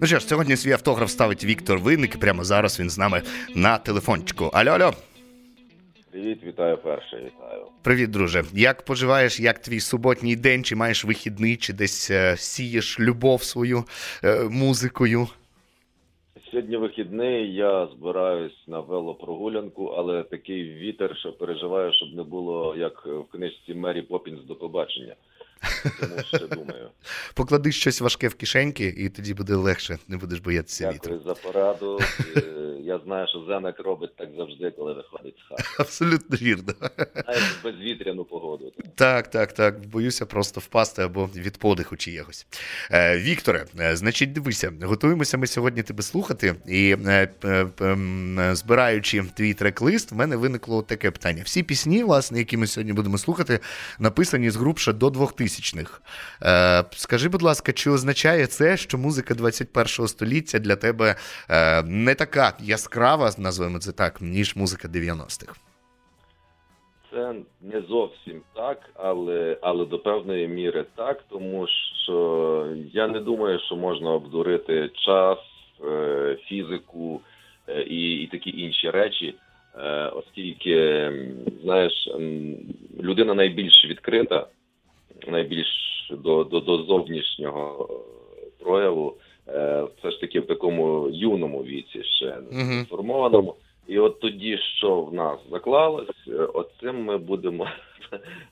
Ну що ж, сьогодні свій автограф ставить Віктор Винник, і прямо зараз він з нами на телефончику. Алло, алло. Привіт, вітаю перше, вітаю. Привіт, друже. Як поживаєш, як твій суботній день, чи маєш вихідний, чи десь е, сієш любов свою е, музикою? Сьогодні вихідний, я збираюсь на велопрогулянку, але такий вітер, що переживаю, щоб не було як в книжці Мері Поппінс до побачення. Тому ще думаю. Поклади щось важке в кишеньки, і тоді буде легше, не будеш боятися вітру. За пораду. Е, Я знаю, що Зенек робить так завжди, коли виходить з хати. Абсолютно вірно. Навіть безвітряну погоду. Так, так, так. Боюся просто впасти або від подиху чиєгось. Е, Вікторе, е, значить, дивися, готуємося ми сьогодні тебе слухати, і збираючи твій трек-лист, в мене виникло таке питання. Всі пісні, власне, які ми сьогодні будемо слухати, написані з грубше до 2000-х. Е, скажи, будь ласка, чи означає це, що музика 21-го століття для тебе е, не така яскрава, назвемо це так, ніж музика 90-х? Це не зовсім так, але але до певної міри так, тому що я не думаю, що можна обдурити час, е, фізику е, і, і такі інші речі, е, оскільки знаєш, людина найбільш відкрита, найбільш до, до, до зовнішнього прояву, е, все ж таки в такому юному віці ще не сформованому. І от тоді, що в нас заклалось, е, оцим ми будемо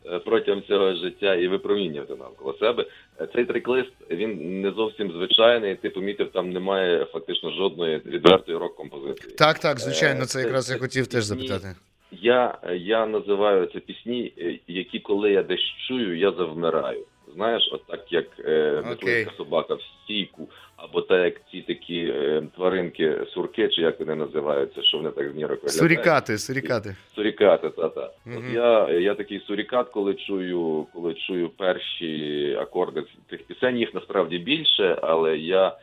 е, протягом цього життя і випромінювати навколо себе. Е, Цей трек-лист він не зовсім звичайний. Ти помітив, там немає фактично жодної відвертої рок-композиції. Так, так, звичайно, Е, це якраз я хотів теж запитати. Я, я називаю це пісні, е, які коли я десь чую, я завмираю. Знаєш, от так як е, мисливська собака в стійку, або так як ці такі е, тваринки, сурки, чи як вони називаються, що вони так з виглядають. Сурікати, сурікати. Сурікати, та та. Мгм. От я, я такий сурікат, коли чую, коли чую перші акорди цих пісень, їх насправді більше, але я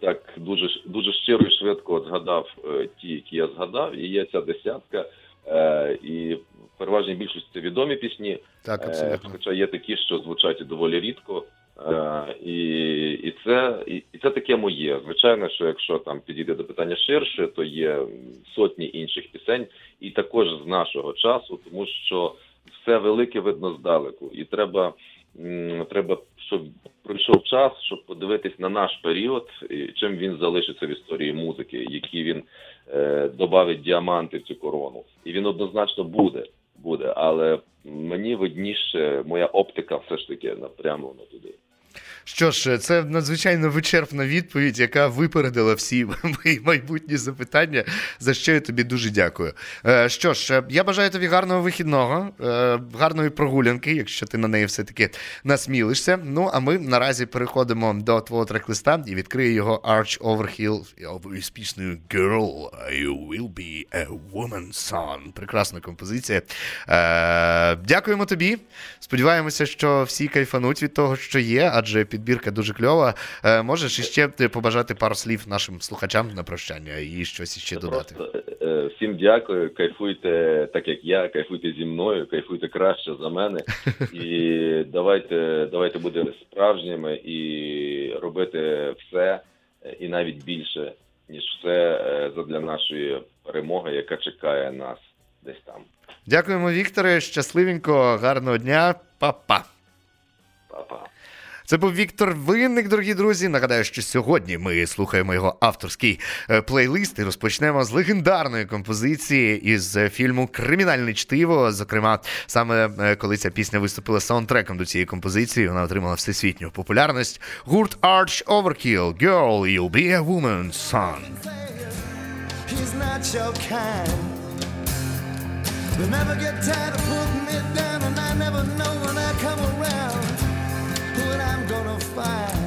так дуже дуже щиро і швидко згадав е, ті, які я згадав, і є ця десятка. Е, і в переважній більшості це відомі пісні, Так, е, абсолютно. хоча є такі, що звучать і доволі рідко. Е, і, і, це, і, і це таке моє. Звичайно, що якщо там підійде до питання ширше, то є сотні інших пісень, і також з нашого часу, тому що все велике видно здалеку, і треба, треба, щоб пройшов час, щоб подивитись на наш період, і чим він залишиться в історії музики, які він е, додавить діаманти в цю корону, і він однозначно буде. Буде, але мені видніше моя оптика все ж таки напрямлена туди. Що ж, це надзвичайно вичерпна відповідь, яка випередила всі мої майбутні запитання, за що я тобі дуже дякую. Е, Що ж, е, я бажаю тобі гарного вихідного, е, гарної прогулянки, якщо ти на неї все-таки насмілишся. Ну, а ми наразі переходимо до твого трек-листа і відкрию його Arch Overhill з піснею Girl, You Will Be a Woman Son. Прекрасна композиція. Дякуємо тобі. Сподіваємося, що всі кайфануть від того, що є, адже підбірка дуже кльова. Е, Можеш іще побажати пару слів нашим слухачам на прощання і щось іще додати. Просто, е, е, всім дякую. Кайфуйте так, як я, кайфуйте зі мною, кайфуйте краще за мене. І давайте, давайте будемо справжніми і робити все, е, і навіть більше, ніж все е, задля нашої перемоги, яка чекає нас десь там. Дякуємо, Вікторе. Щасливенько, гарного дня, Па-па. Па-па. Це був Віктор Винник, дорогі друзі. Нагадаю, що сьогодні ми слухаємо його авторський е, плейлист і розпочнемо з легендарної композиції із е, фільму Кримінальне чтиво. Зокрема, саме е, коли ця пісня виступила саундтреком до цієї композиції, вона отримала всесвітню популярність. Гурт Arch Overkill, Girl, You'll Be a Woman, Son. He's not your kind. They never get tired of putting me down, and I never know when I come around what I'm gonna find.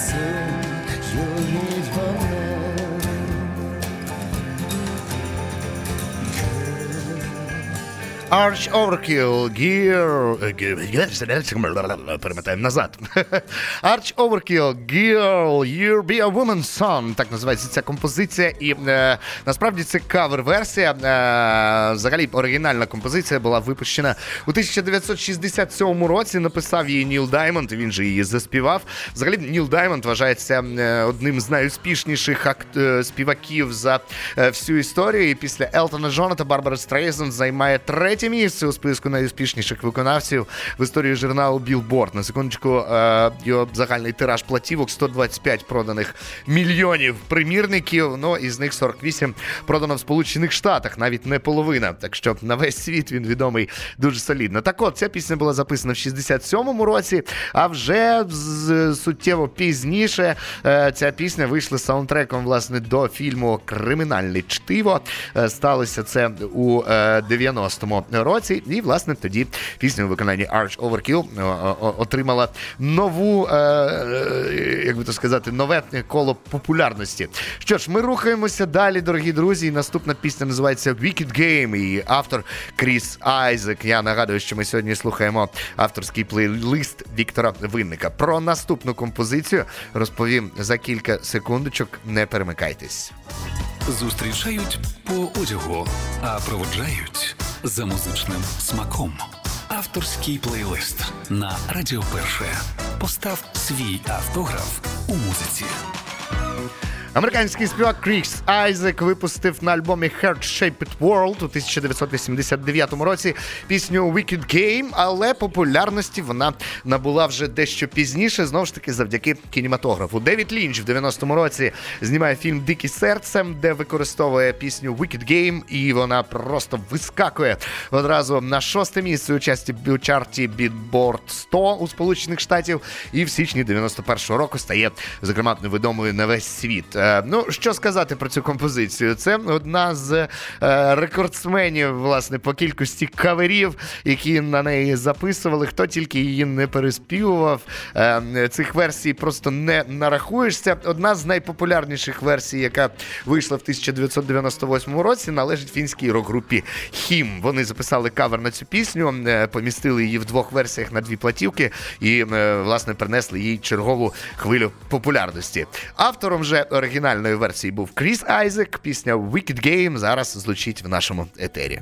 Soon you'll need a Arch Overkill. Перемотаємо назад. Arch Overkill, Girl, You'll Be a Woman's Son. Так називається ця композиція. І е, насправді це кавер-версія. Е, взагалі, оригінальна композиція була випущена у 1967 році. Написав її Ніл Даймонд, він же її заспівав. Взагалі, Ніл Даймонд вважається е, одним з найуспішніших е, співаків за е, всю історію. І після Елтона Джона та Барбари Стрейзен займає третє місце у списку найуспішніших виконавців в історії журналу Billboard. На секундочку, е, його загальний тираж платівок 125 проданих мільйонів примірників. Ну із них 48 продано в Сполучених Штатах, навіть не половина. Так що на весь світ він відомий дуже солідно. Так от ця пісня була записана в 67-му році, а вже суттєво пізніше е, ця пісня вийшла саундтреком власне до фільму Кримінальне чтиво. Е, Сталося це у е, 90-му році. І власне тоді пісня у виконанні Arch Overkill е, е, отримала нову, е, як би то сказати, нове коло популярності. Що ж, ми рухаємося далі, дорогі друзі. І наступна пісня називається Wicked Game. І автор Кріс Айзек. Я нагадую, що ми сьогодні слухаємо авторський плейлист Віктора Винника. Про наступну композицію розповім за кілька секундочок. Не перемикайтесь. Зустрічають по одягу, а проводжають за музичним смаком. Авторський плейлист на Радіо Перше. Постав свій автограф у музиці. Американський співак Кріс Айзек випустив на альбомі Heart Shaped World у 1989 році пісню Wicked Game, але популярності вона набула вже дещо пізніше, знову ж таки, завдяки кінематографу. Девід Лінч в 90-му році знімає фільм Дикі серце, де використовує пісню Wicked Game, і вона просто вискакує одразу на шосте місце у часті у чарті Billboard 100 у Сполучених Штатів, і в січні 91-го року стає зокрема відомою на весь світ. Е, Ну що сказати про цю композицію? Це одна з е, рекордсменів, власне, по кількості каверів, які на неї записували. Хто тільки її не переспівував. Е, Цих версій просто не нарахуєшся. Одна з найпопулярніших версій, яка вийшла в 1998 році, належить фінській рок-групі Хім. Вони записали кавер на цю пісню, помістили її в двох версіях на дві платівки і, власне, принесли їй чергову хвилю популярності. Автором же оригінальної версії був Кріс Айзек. Пісня Wicked Game зараз звучить в нашому етері.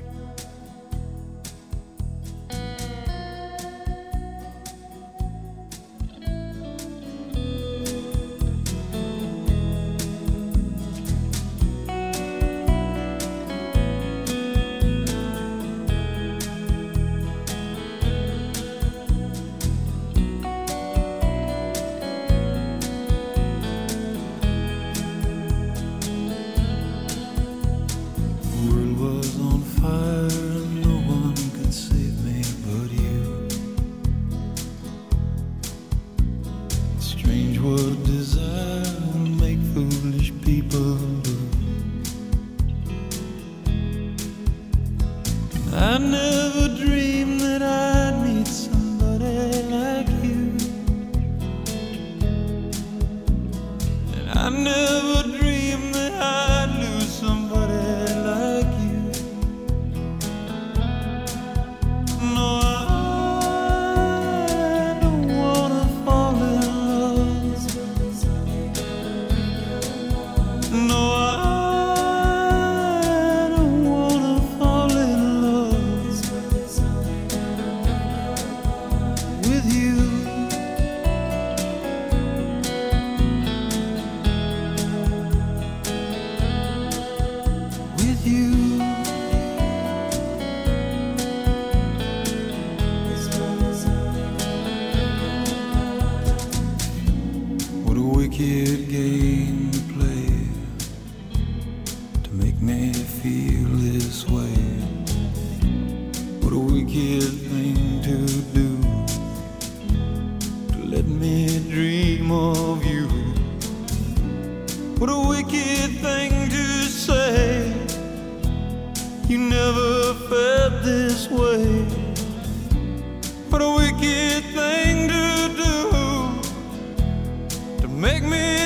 take me.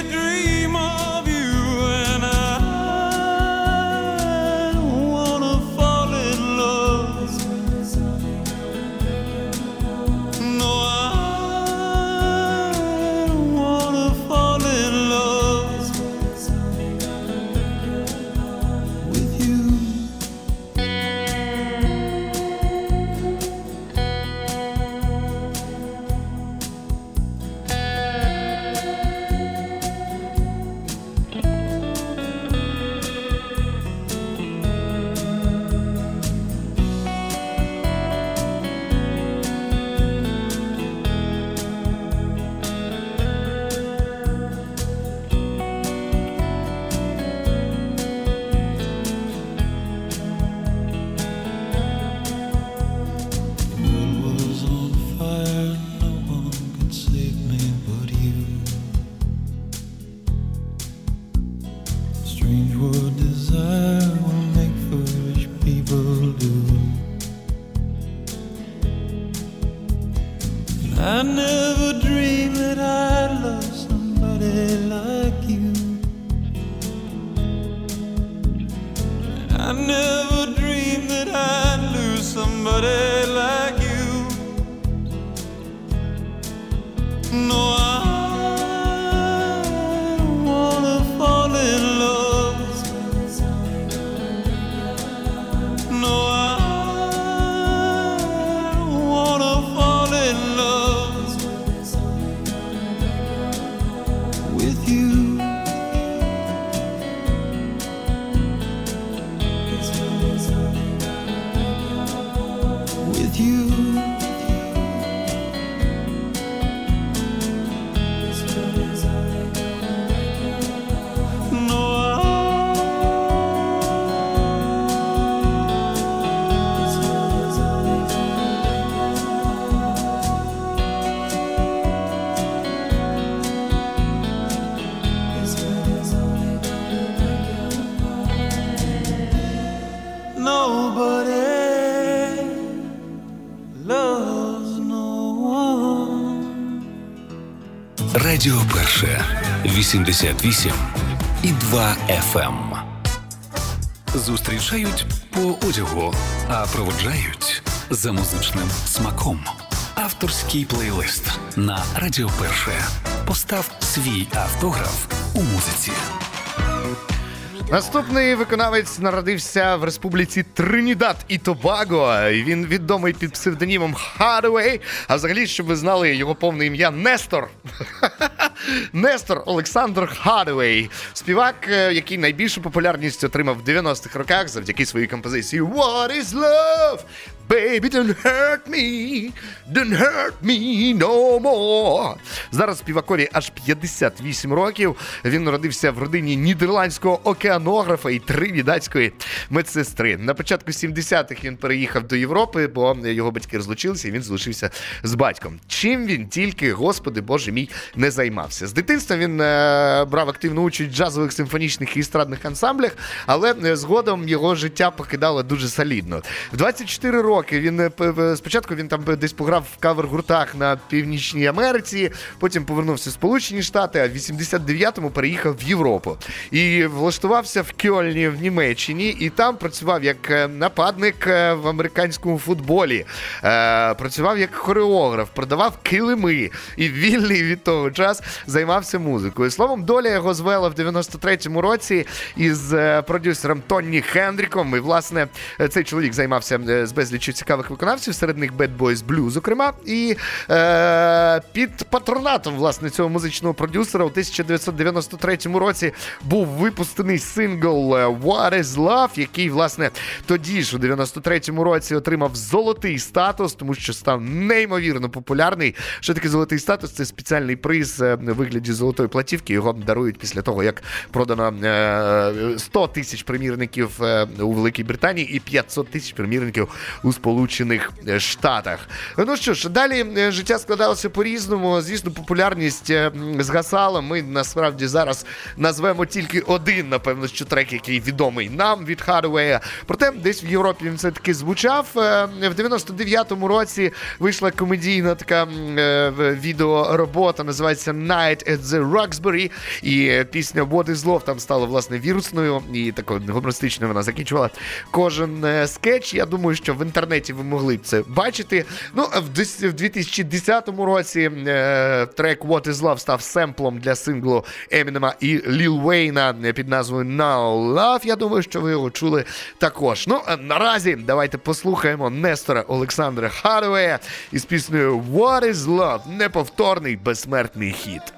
88 і 2 FM. Зустрічають по одягу, а проводжають за музичним смаком. Авторський плейлист на Радіо Перше. Постав свій автограф у музиці. Наступний виконавець народився в республіці Тринідад і Тобаго. Він відомий під псевдонімом Хардвей. А взагалі, щоб ви знали, його повне ім'я Нестор. Нестор Олександр Хадвей, співак, е, який найбільшу популярність отримав в 90-х роках завдяки своїй композиції What is love? Baby, don't hurt me, don't hurt me no more. Зараз співакові аж 58 років. Він народився в родині нідерландського океанографа і тривідацької медсестри. На початку 70-х він переїхав до Європи, бо його батьки розлучилися, і він залишився з батьком. Чим він тільки, господи Боже мій, не займався. З дитинства він е, брав активну участь в джазових симфонічних і естрадних ансамблях, але е, згодом його життя покидало дуже солідно. В 24 роки. Він е, спочатку він там десь пограв в кавер-гуртах на Північній Америці, потім повернувся в Сполучені Штати, а в 89-му переїхав в Європу і влаштувався в Кьольні в Німеччині, і там працював як нападник в американському футболі. Працював як хореограф, продавав килими і вільний від того час займався музикою. Словом, доля його звела в 93-му році із продюсером Тонні Хендріком. І власне цей чоловік займався з безліч безлічі цікавих виконавців, серед них Bad Boys Blue, зокрема. І е, під патронатом власне цього музичного продюсера у 1993 році був випустений сингл е, What is Love, який, власне, тоді ж у 93-му році отримав золотий статус, тому що став неймовірно популярний. Що таке золотий статус? Це спеціальний приз е, вигляді золотої платівки. Його дарують після того, як продано 100 е, тисяч примірників у Великій Британії і 500 тисяч примірників у Сполучених е, Штатах. Ну що ж, далі е, життя складалося по-різному. Звісно, популярність е, згасала. Ми насправді зараз назвемо тільки один, напевно, що трек, який відомий нам від Хардвея. Проте десь в Європі він все таки звучав. В 99-му році вийшла комедійна така відеоробота, називається Night at the Roxbury. І пісня What is Love там стала власне вірусною і такою гумористичною вона закінчувала кожен скетч. Я думаю, що в інтернеті ви могли це бачити. Ну, в 2010 році е, трек What is Love став семплом для синглу Емінема і Ліл Вейна під назвою Now Love. Я думаю, що ви його чули також. Ну, а наразі давайте послухаємо Нестора Олександра Хардвея із піснею What is Love? Неповторний безсмертний хіт.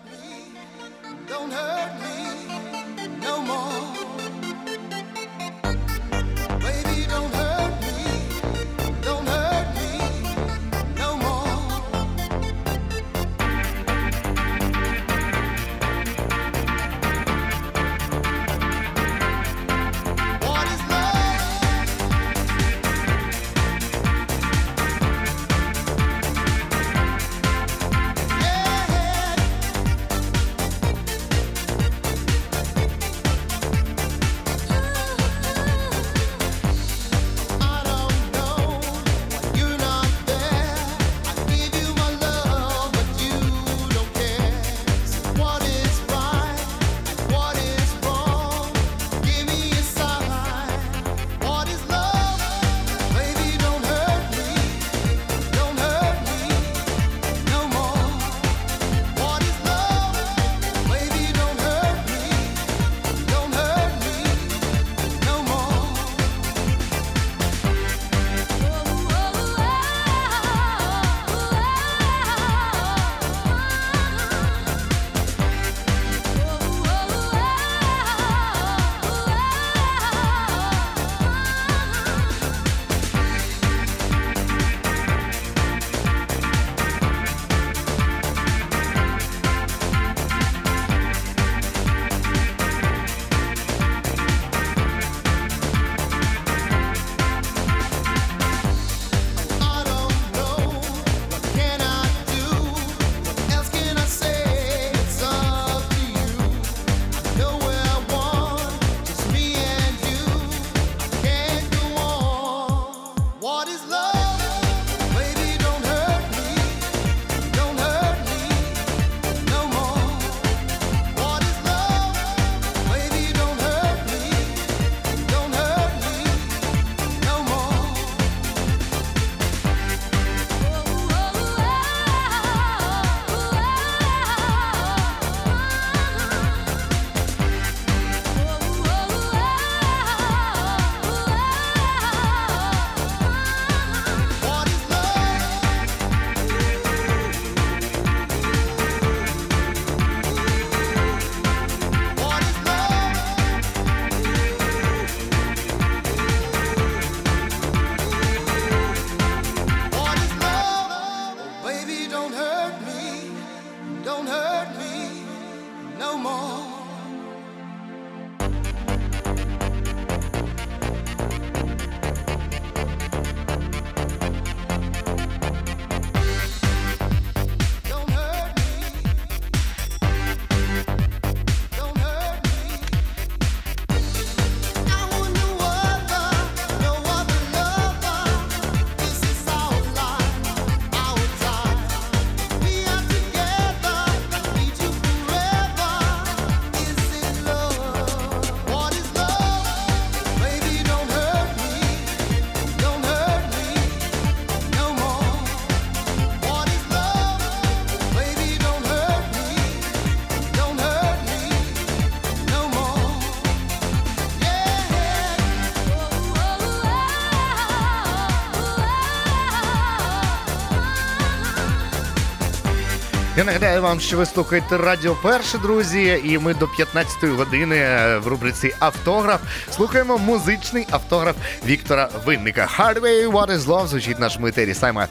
Нагадаю вам, що ви слухаєте Радіо Перше, друзі, і ми до 15-ї години в рубриці Автограф слухаємо музичний автограф Віктора Винника. Hardway What is Love звучить нашому етері саме е,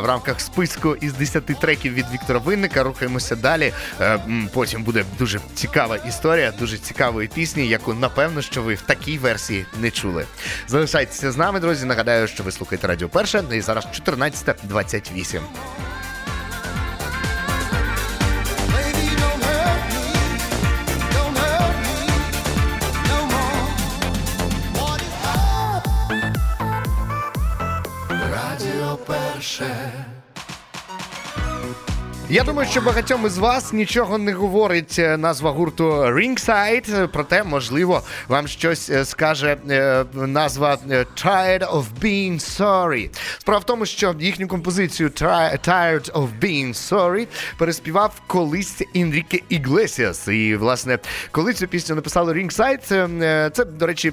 в рамках списку із 10 треків від Віктора Винника. Рухаємося далі. Е, потім буде дуже цікава історія, дуже цікавої пісні, яку напевно, що ви в такій версії не чули. Залишайтеся з нами, друзі. Нагадаю, що ви слухаєте Радіо Перше, і зараз 14.28. Радіо перше. Я думаю, що багатьом із вас нічого не говорить е, назва гурту Ringside, проте, можливо, вам щось е, скаже е, назва Tired of Being Sorry. Справа в тому, що їхню композицію Tired of Being Sorry переспівав колись Інріке Іглесіас. І, власне, коли цю пісню написали Ringside, це, до речі,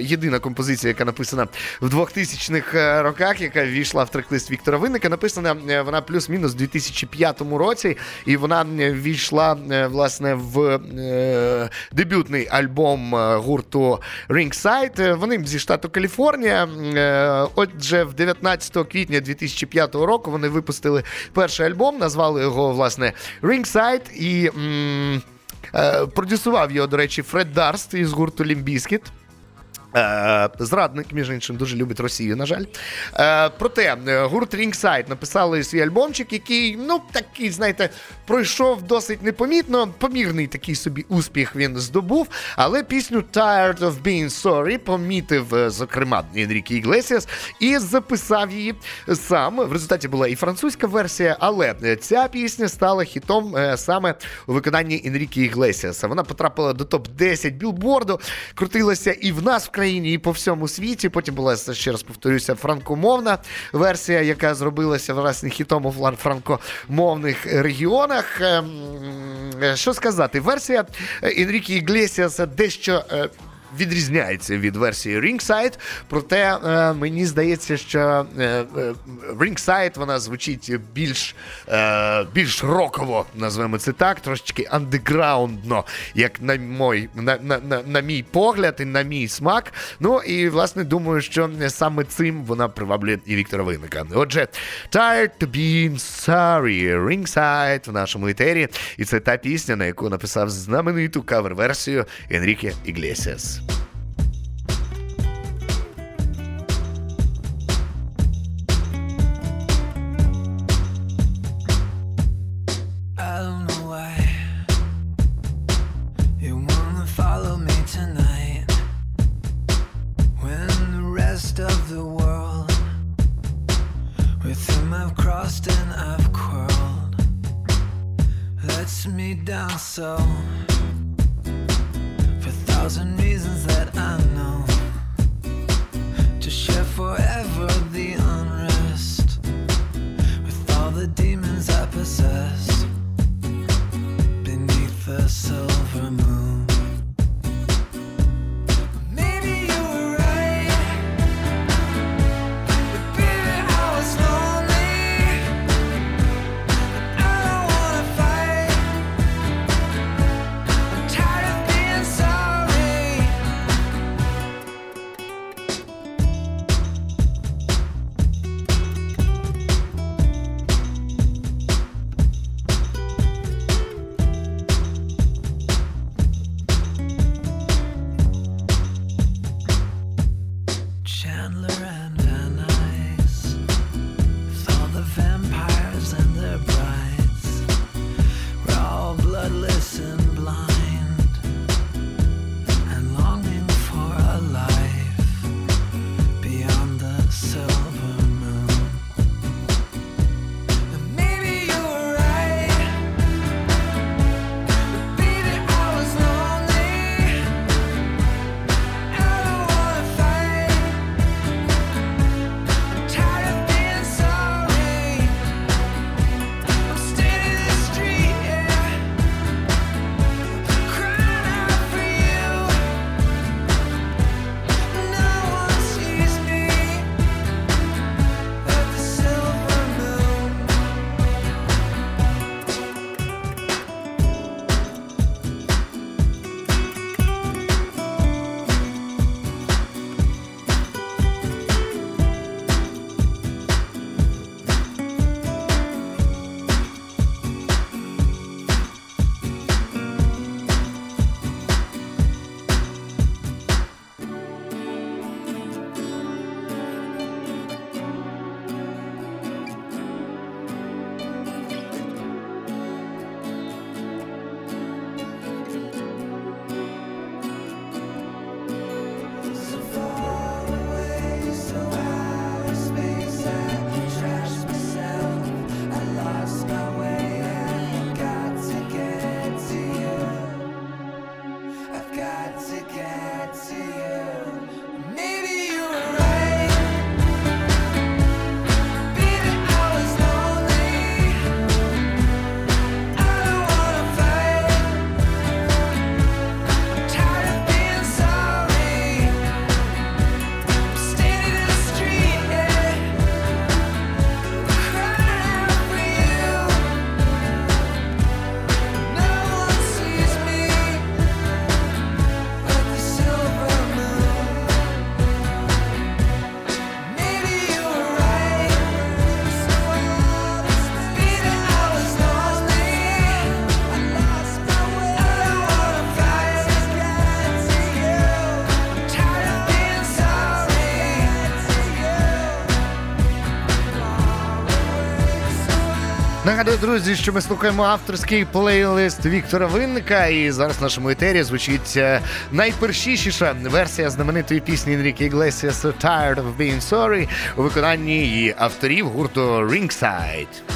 єдина композиція, яка написана в 2000-х роках, яка ввійшла в трек-лист Віктора Винника. Написана вона плюс-мінус у 2005 році, і вона е, ввійшла е, власне в е, дебютний альбом гурту Ringside. Вони зі штату Каліфорнія. Отже, в 19 квітня 2005 року вони випустили перший альбом, назвали його власне Ringside і. Продюсував його, до речі, Фред Дарст із гурту Лімбіскіт. Е, Зрадник, між іншим, дуже любить Росію, на жаль. Е, проте е, гурт Ringside написали свій альбомчик, який, ну, такий, знаєте, пройшов досить непомітно. Помірний такий собі успіх він здобув. Але пісню Tired of Being Sorry помітив, зокрема, Енріке Іглесіас і записав її сам. В результаті була і французька версія, але ця пісня стала хітом саме у виконанні Енріке Іглесіаса. Вона потрапила до топ-10 білборду, крутилася і в нас в країні, і по всьому світі. Потім була ще раз повторюся, франкомовна версія, яка зробилася власне хітом у франкомовних регіонах. Ем, е, Що сказати, версія е, Енріке Іглесіаса дещо. Відрізняється від версії Ringside, проте е, мені здається, що е, е, Ringside вона звучить більш, е, більш роково, назвемо це так, трошечки андеграундно, як на мой, на, на, на, на мій погляд і на мій смак. Ну і власне думаю, що саме цим вона приваблює і Віктора Винника. Отже, Tired to Being Sorry, Ringside в нашому етері. І це та пісня, на яку написав знамениту кавер-версію Енріке Іглесіас. Друзі, що ми слухаємо авторський плейлист Віктора Винника, і зараз в нашому етері звучить найпершішіша найпершіша версія знаменитої пісні Енріки Іглесіаса «Tired of Being Sorry» у виконанні її авторів гурту Ringside.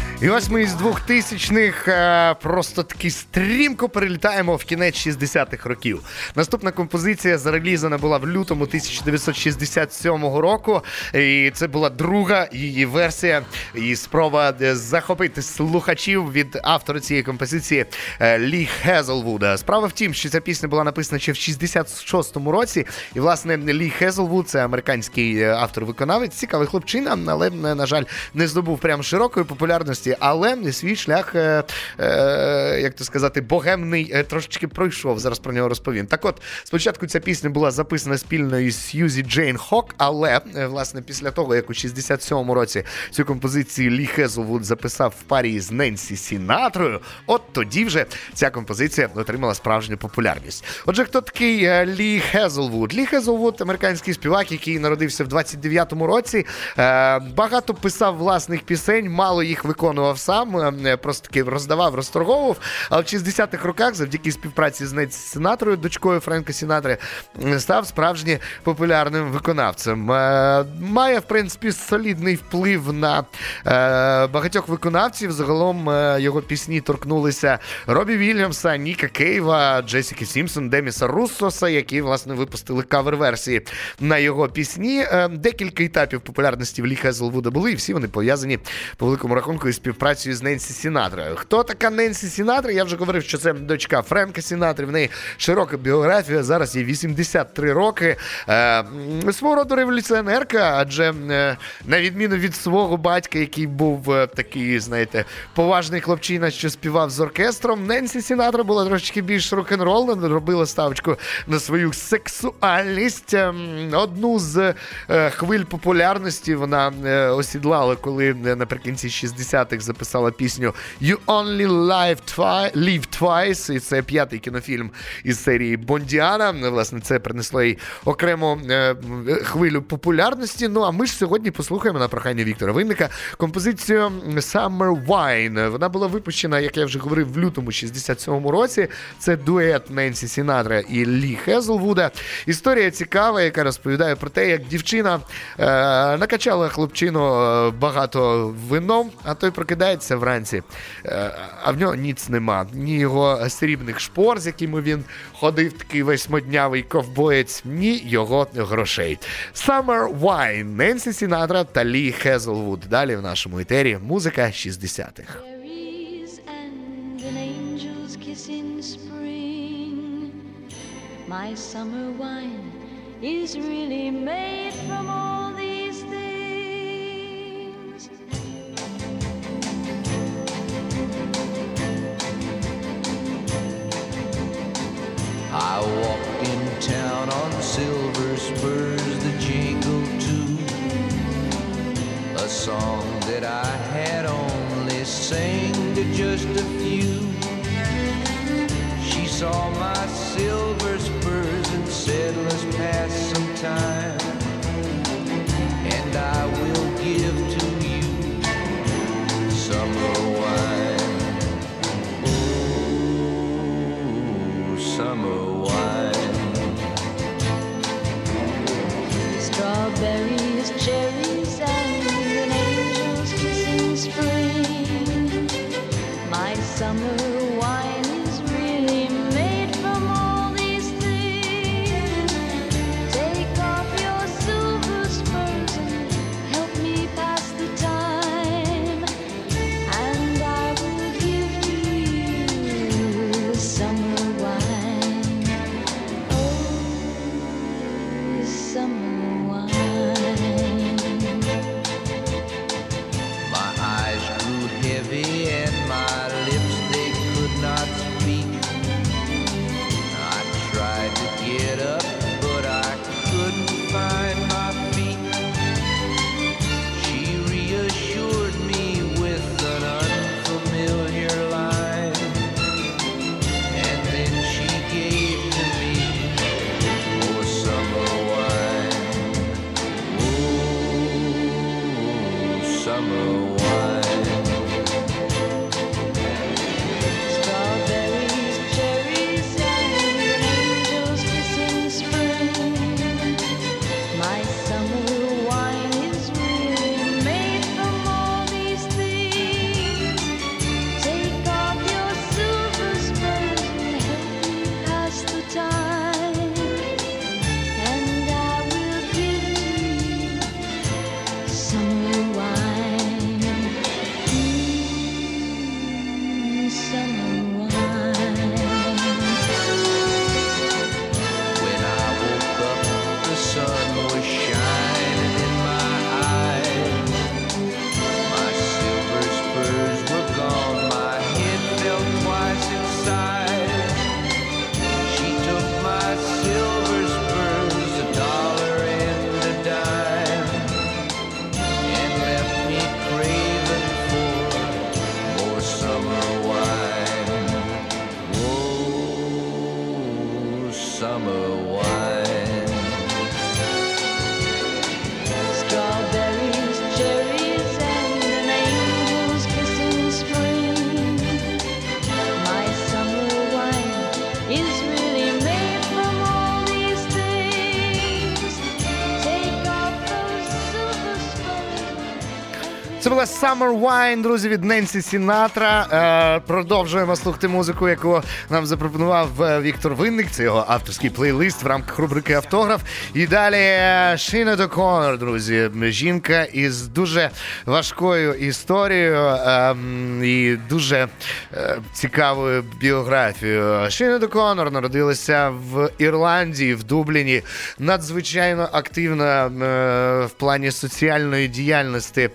І ось ми із 2000-х е, просто таки стрімко перелітаємо в кінець 60-х років. Наступна композиція зарелізана була в лютому 1967 року. І це була друга її версія. І спроба е, захопити слухачів від автора цієї композиції е, Лі Хезелвуда. Справа в тім, що ця пісня була написана ще в 66-му році. І, власне, Лі Хезелвуд це американський автор-виконавець, цікавий хлопчина, але, на жаль, не здобув прям широкої популярності але свій шлях, е, е, як то сказати, богемний е, трошечки пройшов. Зараз про нього розповім. Так от, спочатку ця пісня була записана спільно із Сьюзі Джейн Хоком, але е, власне після того, як у 67-му році цю композицію Лі Хезлвуд записав в парі з Ненсі Сінатрою, от тоді вже ця композиція отримала справжню популярність. Отже, хто такий е, Лі Хезлвуд? Лі Хезлвуд – американський співак, який народився в 29-му році. Е, багато писав власних пісень, мало їх виконував виконував сам, е, просто таки роздавав, розторговував. Але в 60-х роках, завдяки співпраці з Ненсі Сінатрою, дочкою Френка Сінатри, став справжньо популярним виконавцем. Е, має, в принципі, солідний вплив на е, багатьох виконавців. Загалом його пісні торкнулися Робі Вільямса, Ніка Кейва, Джесіки Сімпсон, Деміса Руссоса, які власне випустили кавер-версії на його пісні. Декілька етапів популярності в Лі Хезлвуда були, і всі вони пов'язані по великому рахунку із співпрацею співпрацею з Ненсі Сінатрою. Хто така Ненсі Сінатра? Я вже говорив, що це дочка Френка Сінатри. В неї широка біографія. Зараз їй 83 роки. Е, Свого роду революціонерка, адже е, на відміну від свого батька, який був е, такий, знаєте, поважний хлопчина, що співав з оркестром. Ненсі Сінатра була трошки більш рок-н-роллна, робила ставочку на свою сексуальність. Е, одну з хвиль популярності вона осідлала, коли наприкінці 60-х записала пісню You Only Live Twice, Live Twice, і це п'ятий кінофільм із серії Бондіана. Власне, це принесло їй окрему е, хвилю популярності. Ну а ми ж сьогодні послухаємо на прохання Віктора Винника композицію Summer Wine. Вона була випущена, як я вже говорив, в лютому 67-му році. Це дует Ненсі Сінатра і Лі Хезлвуда. Історія цікава, яка розповідає про те, як дівчина е, накачала хлопчину е, багато вином, а той прокидається вранці, е, а в нього ніц нема. Ні його срібних шпор, з якими він ходив, такий восьмоднявий ковбоєць, ні його грошей. Summer Wine, Ненсі Сінатра та Лі Хезлвуд. Далі в нашому етері музика 60-х. My summer wine is really made from all I walked in town on silver spurs that jingle too. A song that I had only sang to just a few. She saw my silver spurs and said, let's pass some time. And I will give to you summer summer one. Summer Wine, друзі, від Ненсі Сінатра. Е, продовжуємо слухати музику, яку нам запропонував е, Віктор Винник. Це його авторський плейлист в рамках рубрики Автограф. І далі Шіна Доконор, друзі. Жінка із дуже важкою історією е, і дуже е, цікавою біографією. Шіна Доконор народилася в Ірландії, в Дубліні. Надзвичайно активна е, в плані соціальної діяльності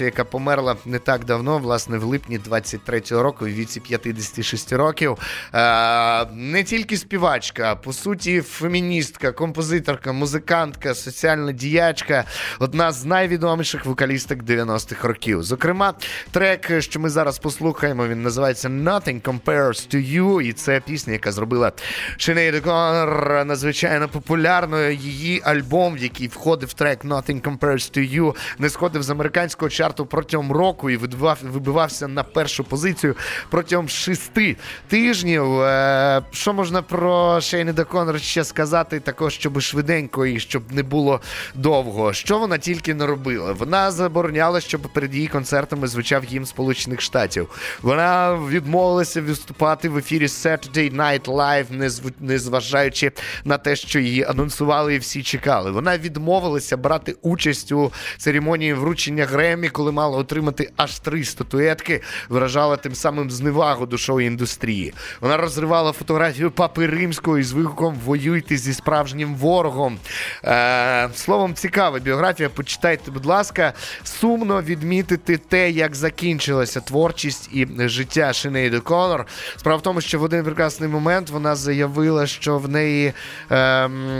виконавиця, яка померла не так давно, власне, в липні 23-го року, в віці 56 років. Е, не тільки співачка, по суті, феміністка, композиторка, музикантка, соціальна діячка, одна з найвідоміших вокалісток 90-х років. Зокрема, трек, що ми зараз послухаємо, він називається Nothing Compares to You, і це пісня, яка зробила Sinead O'Connor надзвичайно популярною. Її альбом, в який входив трек Nothing Compares to You, не сходив з американського чарту протягом року і вибивався на першу позицію протягом шести тижнів. Е, Що можна про Шейні Коннор ще сказати, також, щоб швиденько і щоб не було довго. Що вона тільки не робила? Вона забороняла, щоб перед її концертами звучав гімн Сполучених Штатів. Вона відмовилася виступати в ефірі Saturday Night Live, незв- незважаючи на те, що її анонсували і всі чекали. Вона відмовилася брати участь у церемонії вручення Гремі, коли мала отримати аж три статуетки, виражала тим самим зневагу до шоу-індустрії. Вона розривала фотографію папи римського із вигуком Воюйте зі справжнім ворогом. Е, словом, цікава біографія. Почитайте, будь ласка, сумно відмітити те, як закінчилася творчість і життя Шинейди Конор. Справа в тому, що в один прекрасний момент вона заявила, що в неї ем,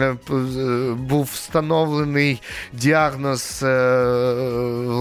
е, був встановлений діагноз, е,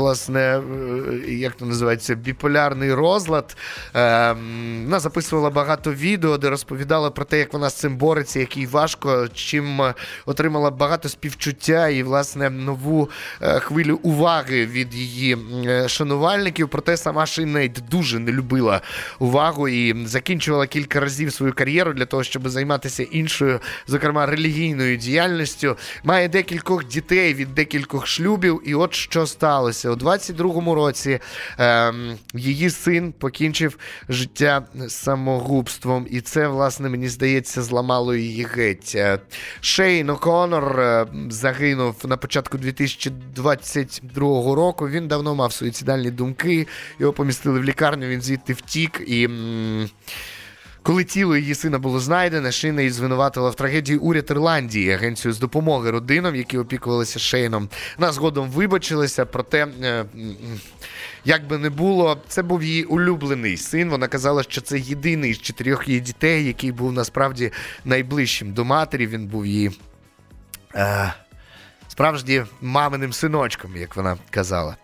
власне, е, як то називається, біполярний розлад. Ем, вона записувала багато відео, де розповідала про те, як вона з цим бореться, як їй важко, чим отримала багато співчуття і, власне, нову е, хвилю уваги від її е, шанувальників. Проте сама Шинейд дуже не любила увагу і закінчувала кілька разів свою кар'єру для того, щоб займатися іншою, зокрема релігійною діяльністю. Має декількох дітей від декількох шлюбів. І от що сталося 22-му році. Ем, її син покінчив життя самогубством, і це, власне, мені здається, зламало її геть. Е, Шейн О'Конор е, загинув на початку 2022 року. Він давно мав суїцидальні думки. Його помістили в лікарню. Він звідти втік і. Коли тіло її сина було знайдене, Шина її звинуватила в трагедії уряд Ірландії, агенцію з допомоги родинам, які опікувалися Шейном. Вона згодом вибачилася, проте, е, як би не було, це був її улюблений син. Вона казала, що це єдиний з чотирьох її дітей, який був насправді найближчим до матері. Він був її. Е, Справді маминим синочком, як вона казала.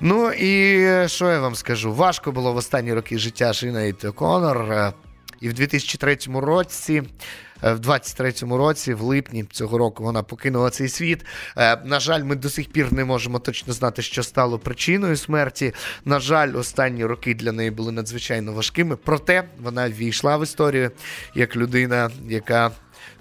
Ну і е, що я вам скажу? Важко було в останні роки життя Шинейд Конор. І в 2003 році, е, в 23-му році, в липні цього року, вона покинула цей світ. Е, На жаль, ми до сих пір не можемо точно знати, що стало причиною смерті. На жаль, останні роки для неї були надзвичайно важкими. Проте вона ввійшла в історію як людина, яка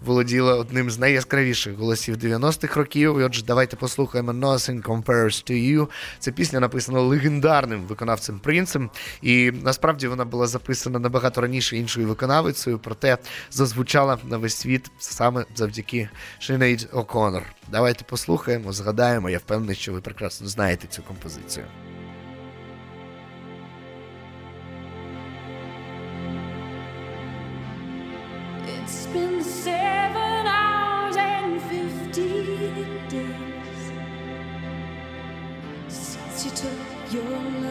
володіла одним з найяскравіших голосів 90-х років. І отже, давайте послухаємо Nothing Compares to You. Ця пісня написана легендарним виконавцем принцем, і насправді вона була записана набагато раніше іншою виконавицею, проте зазвучала на весь світ саме завдяки Sinead O'Connor. Давайте послухаємо, згадаємо. Я впевнений, що ви прекрасно знаєте цю композицію. Been seven hours and fifty days since you took your love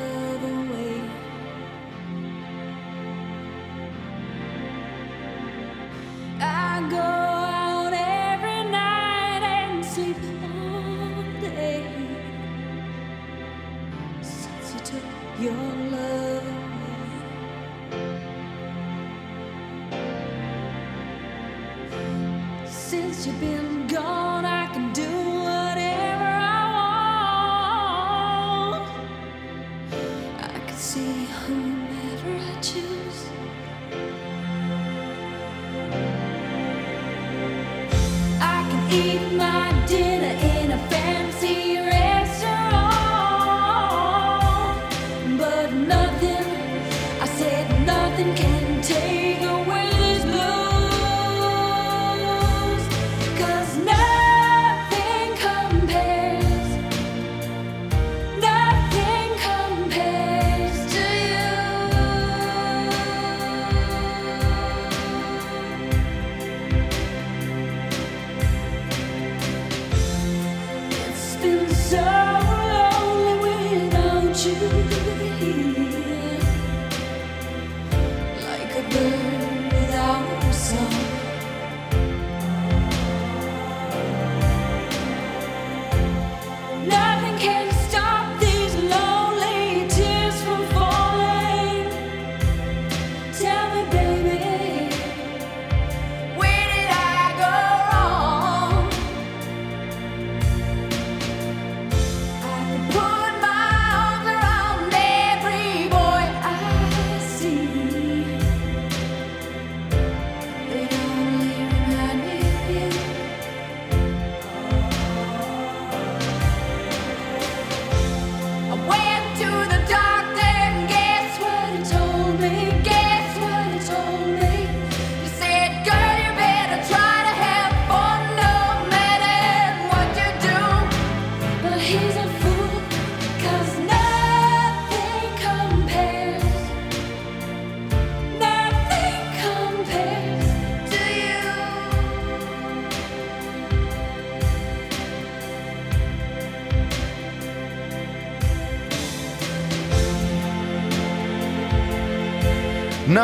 you've been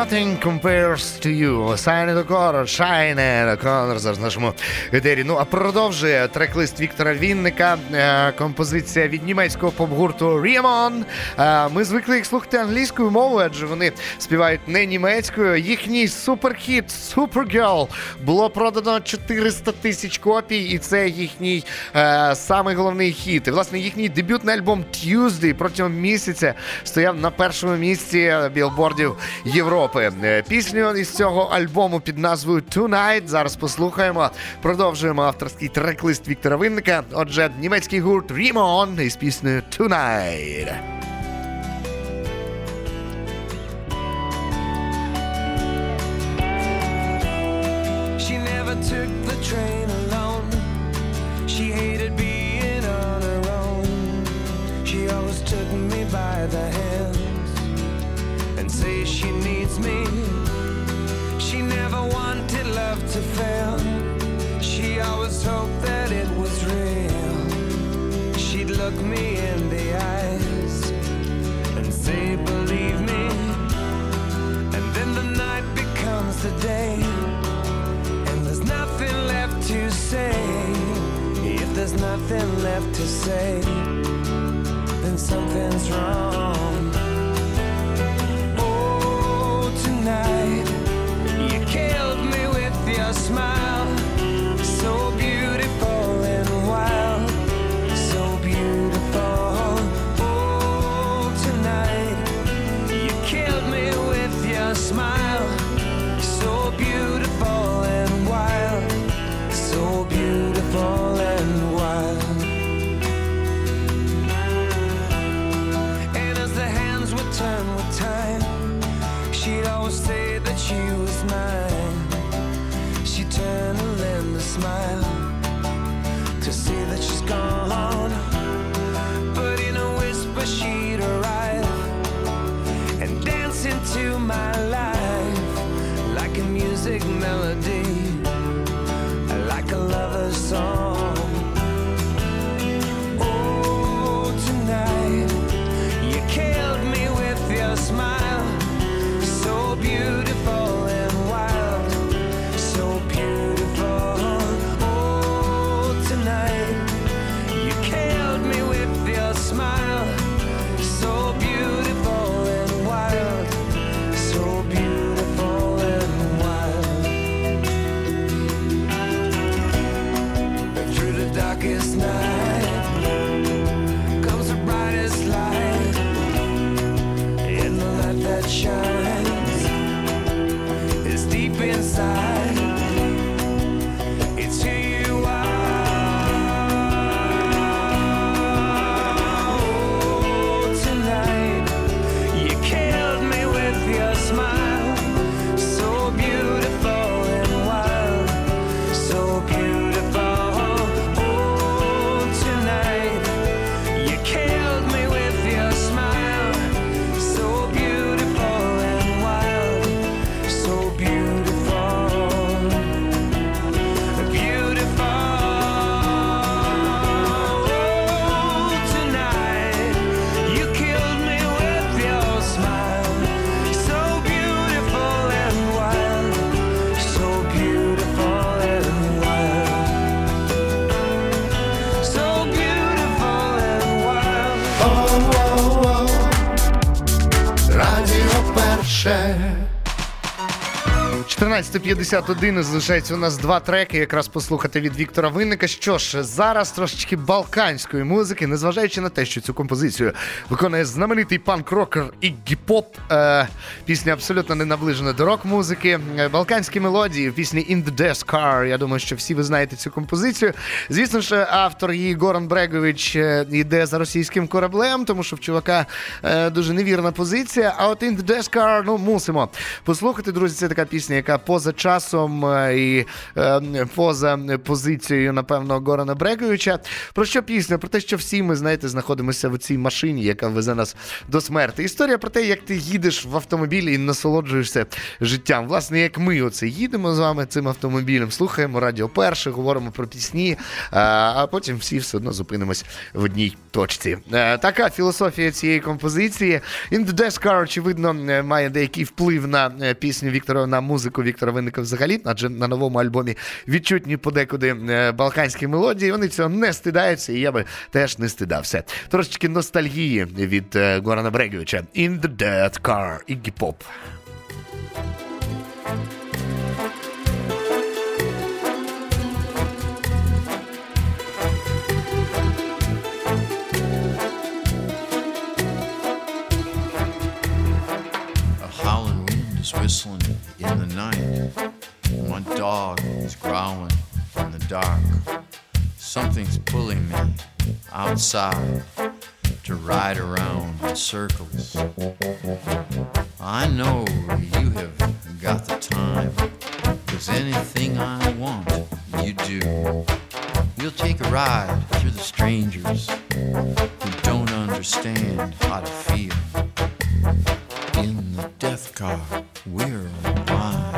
Nothing compares to you. Sign it O'Connor, Shine O'Connor зараз нашому етері. Ну, а продовжує трек-лист Віктора Вінника, е, композиція від німецького поп-гурту Riemon. Е, ми звикли їх слухати англійською мовою, адже вони співають не німецькою. Їхній суперхіт Supergirl було продано 400 тисяч копій, і це їхній е, самий головний хіт. І, власне, їхній дебютний альбом Tuesday протягом місяця стояв на першому місці білбордів Європи. Європи. Е, пісню із цього альбому під назвою Tonight Зараз послухаємо. Продовжуємо авторський трек-лист Віктора Винника. Отже, німецький гурт Riemann із піснею Tonight. nothing left to say, then something's wrong. there. 14.51 і залишається у нас два треки, якраз послухати від Віктора Винника. Що ж, зараз трошечки балканської музики, незважаючи на те, що цю композицію виконує знаменитий панк-рокер і гіп-поп. Е, пісня абсолютно не наближена до рок-музики. Е, Балканські мелодії в пісні In the Death Car. Я думаю, що всі ви знаєте цю композицію. Звісно ж, автор її Горан Брегович е, йде за російським кораблем, тому що в чувака е, дуже невірна позиція. А от In the Death Car, ну мусимо послухати, друзі. Це така пісня, яка поза часом е, і е, поза позицією, напевно, Горана Бреговича. Про що пісня? Про те, що всі ми, знаєте, знаходимося в цій машині, яка везе нас до смерти. Історія про те, як ти їдеш в автомобілі і насолоджуєшся життям. Власне, як ми оце їдемо з вами цим автомобілем, слухаємо радіо перше, говоримо про пісні, а, а потім всі все одно зупинимось в одній точці. Е, Така філософія цієї композиції. In the Death Car, очевидно, е, має деякий вплив на е, пісню Віктора, на музику Віктора Винника взагалі, адже на новому альбомі відчутні подекуди е, балканські мелодії. Вони цього не стидаються, і я би теж не стидався. Трошечки ностальгії від е, Горана Брегівича. In the Death Car. Iggy Pop. Whistling in the night. My dog is growling in the dark. Something's pulling me outside to ride around in circles. I know you have got the time, cause anything I want, you do. We'll take a ride through the strangers who don't understand how to feel in the death car we're blind.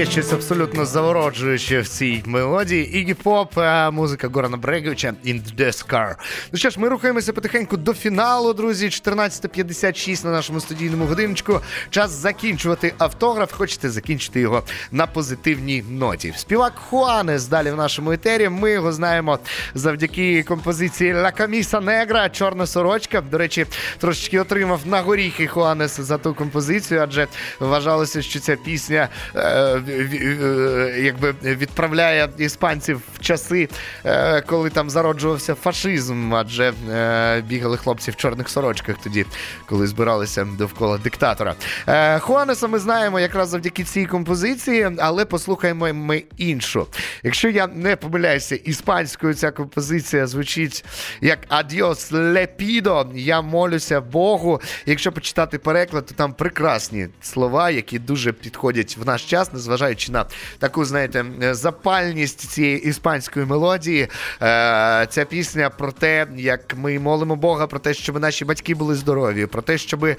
Є щось абсолютно завороджуюче в цій мелодії. Ігі Поп, музика Горана Бреговича In the Death Car. Ну що ж, ми рухаємося потихеньку до фіналу, друзі. 14.56 на нашому студійному годиночку. Час закінчувати автограф. Хочете закінчити його на позитивній ноті. Співак Хуанес далі в нашому етері. Ми його знаємо завдяки композиції La Camisa Negra, Чорна сорочка. До речі, трошечки отримав на горіхи Хуанес за ту композицію, адже вважалося, що ця пісня е, е, якби відправляє іспанців в часи, е, коли там зароджувався фашизм, адже е, бігали хлопці в чорних сорочках тоді, коли збиралися довкола диктатора. Е, Хуанеса ми знаємо якраз завдяки цій композиції, але послухаємо ми іншу. Якщо я не помиляюся, іспанською ця композиція звучить як A Dios le pido. Я молюся Богу. Якщо почитати переклад, то там прекрасні слова, які дуже підходять в наш час, незважаючи на таку, знаєте, запальність цієї іспанської мелодії. Е, Ця пісня про те, як ми молимо Бога, про те, щоб наші батьки були здорові, про те, щоб е,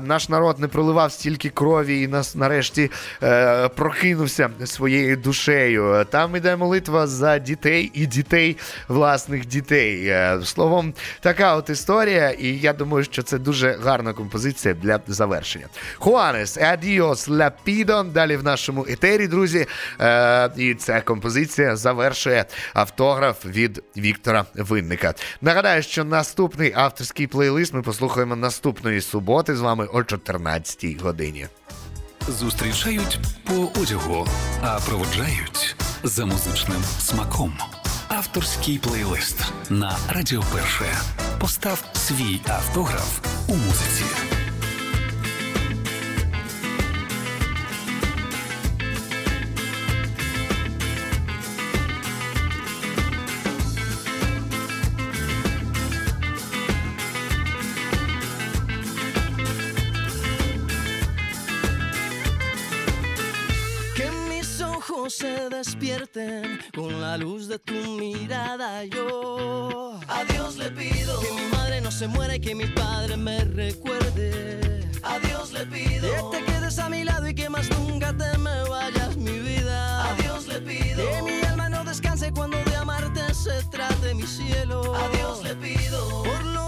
наш народ не проливав стільки крові і нас нарешті е, прокинувся своєю душею. Там іде молитва за дітей і дітей власних дітей. Словом, така от історія, і я думаю, що це дуже гарна композиція для завершення. Хуанес, A Dios le pido. Далі в нашому етері, друзі. Е, і ця композиція завершує автограф від Віктора Винника. Нагадаю, що наступний авторський плейлист ми послухаємо наступної суботи з вами о 14 годині. Зустрічають по одягу, а проводжають за музичним смаком. Авторський плейлист на Радіо Перше. Постав свій автограф у музиці. Ojos se despierten con la luz de tu mirada. Yo a Dios le pido que mi madre no se muera y que mi padre me recuerde. A Dios le pido que te quedes a mi lado y que más nunca te me vayas, mi vida. A Dios le pido que mi alma no descanse cuando de amarte se trate mi cielo. A Dios le pido por los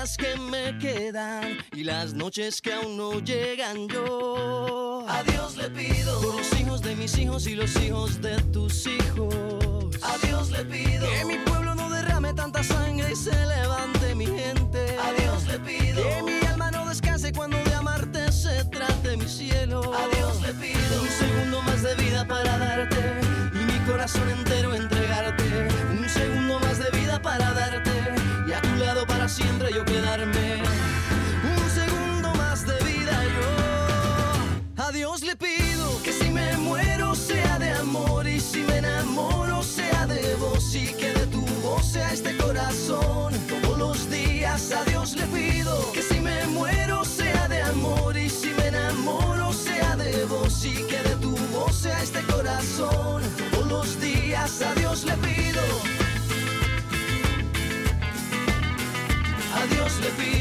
que me quedan y las noches que aún no llegan yo. A Dios le pido por los hijos de mis hijos y los hijos de tus hijos. A Dios le pido que mi pueblo no derrame tanta sangre y se levante mi gente. A Dios le pido que mi alma no descanse cuando de amarte se trate mi cielo. A Dios le pido un segundo más de vida para darte y mi corazón entero entregarte. Un segundo más de vida para darte para siempre yo quedarme. Un segundo más de vida yo a Dios le pido que si me muero sea de amor y si me enamoro sea de vos y que de tu voz sea este corazón. Todos los días a Dios le pido que si me muero sea de amor y si me enamoro sea de vos y que de tu voz sea este corazón. Todos los días a slippery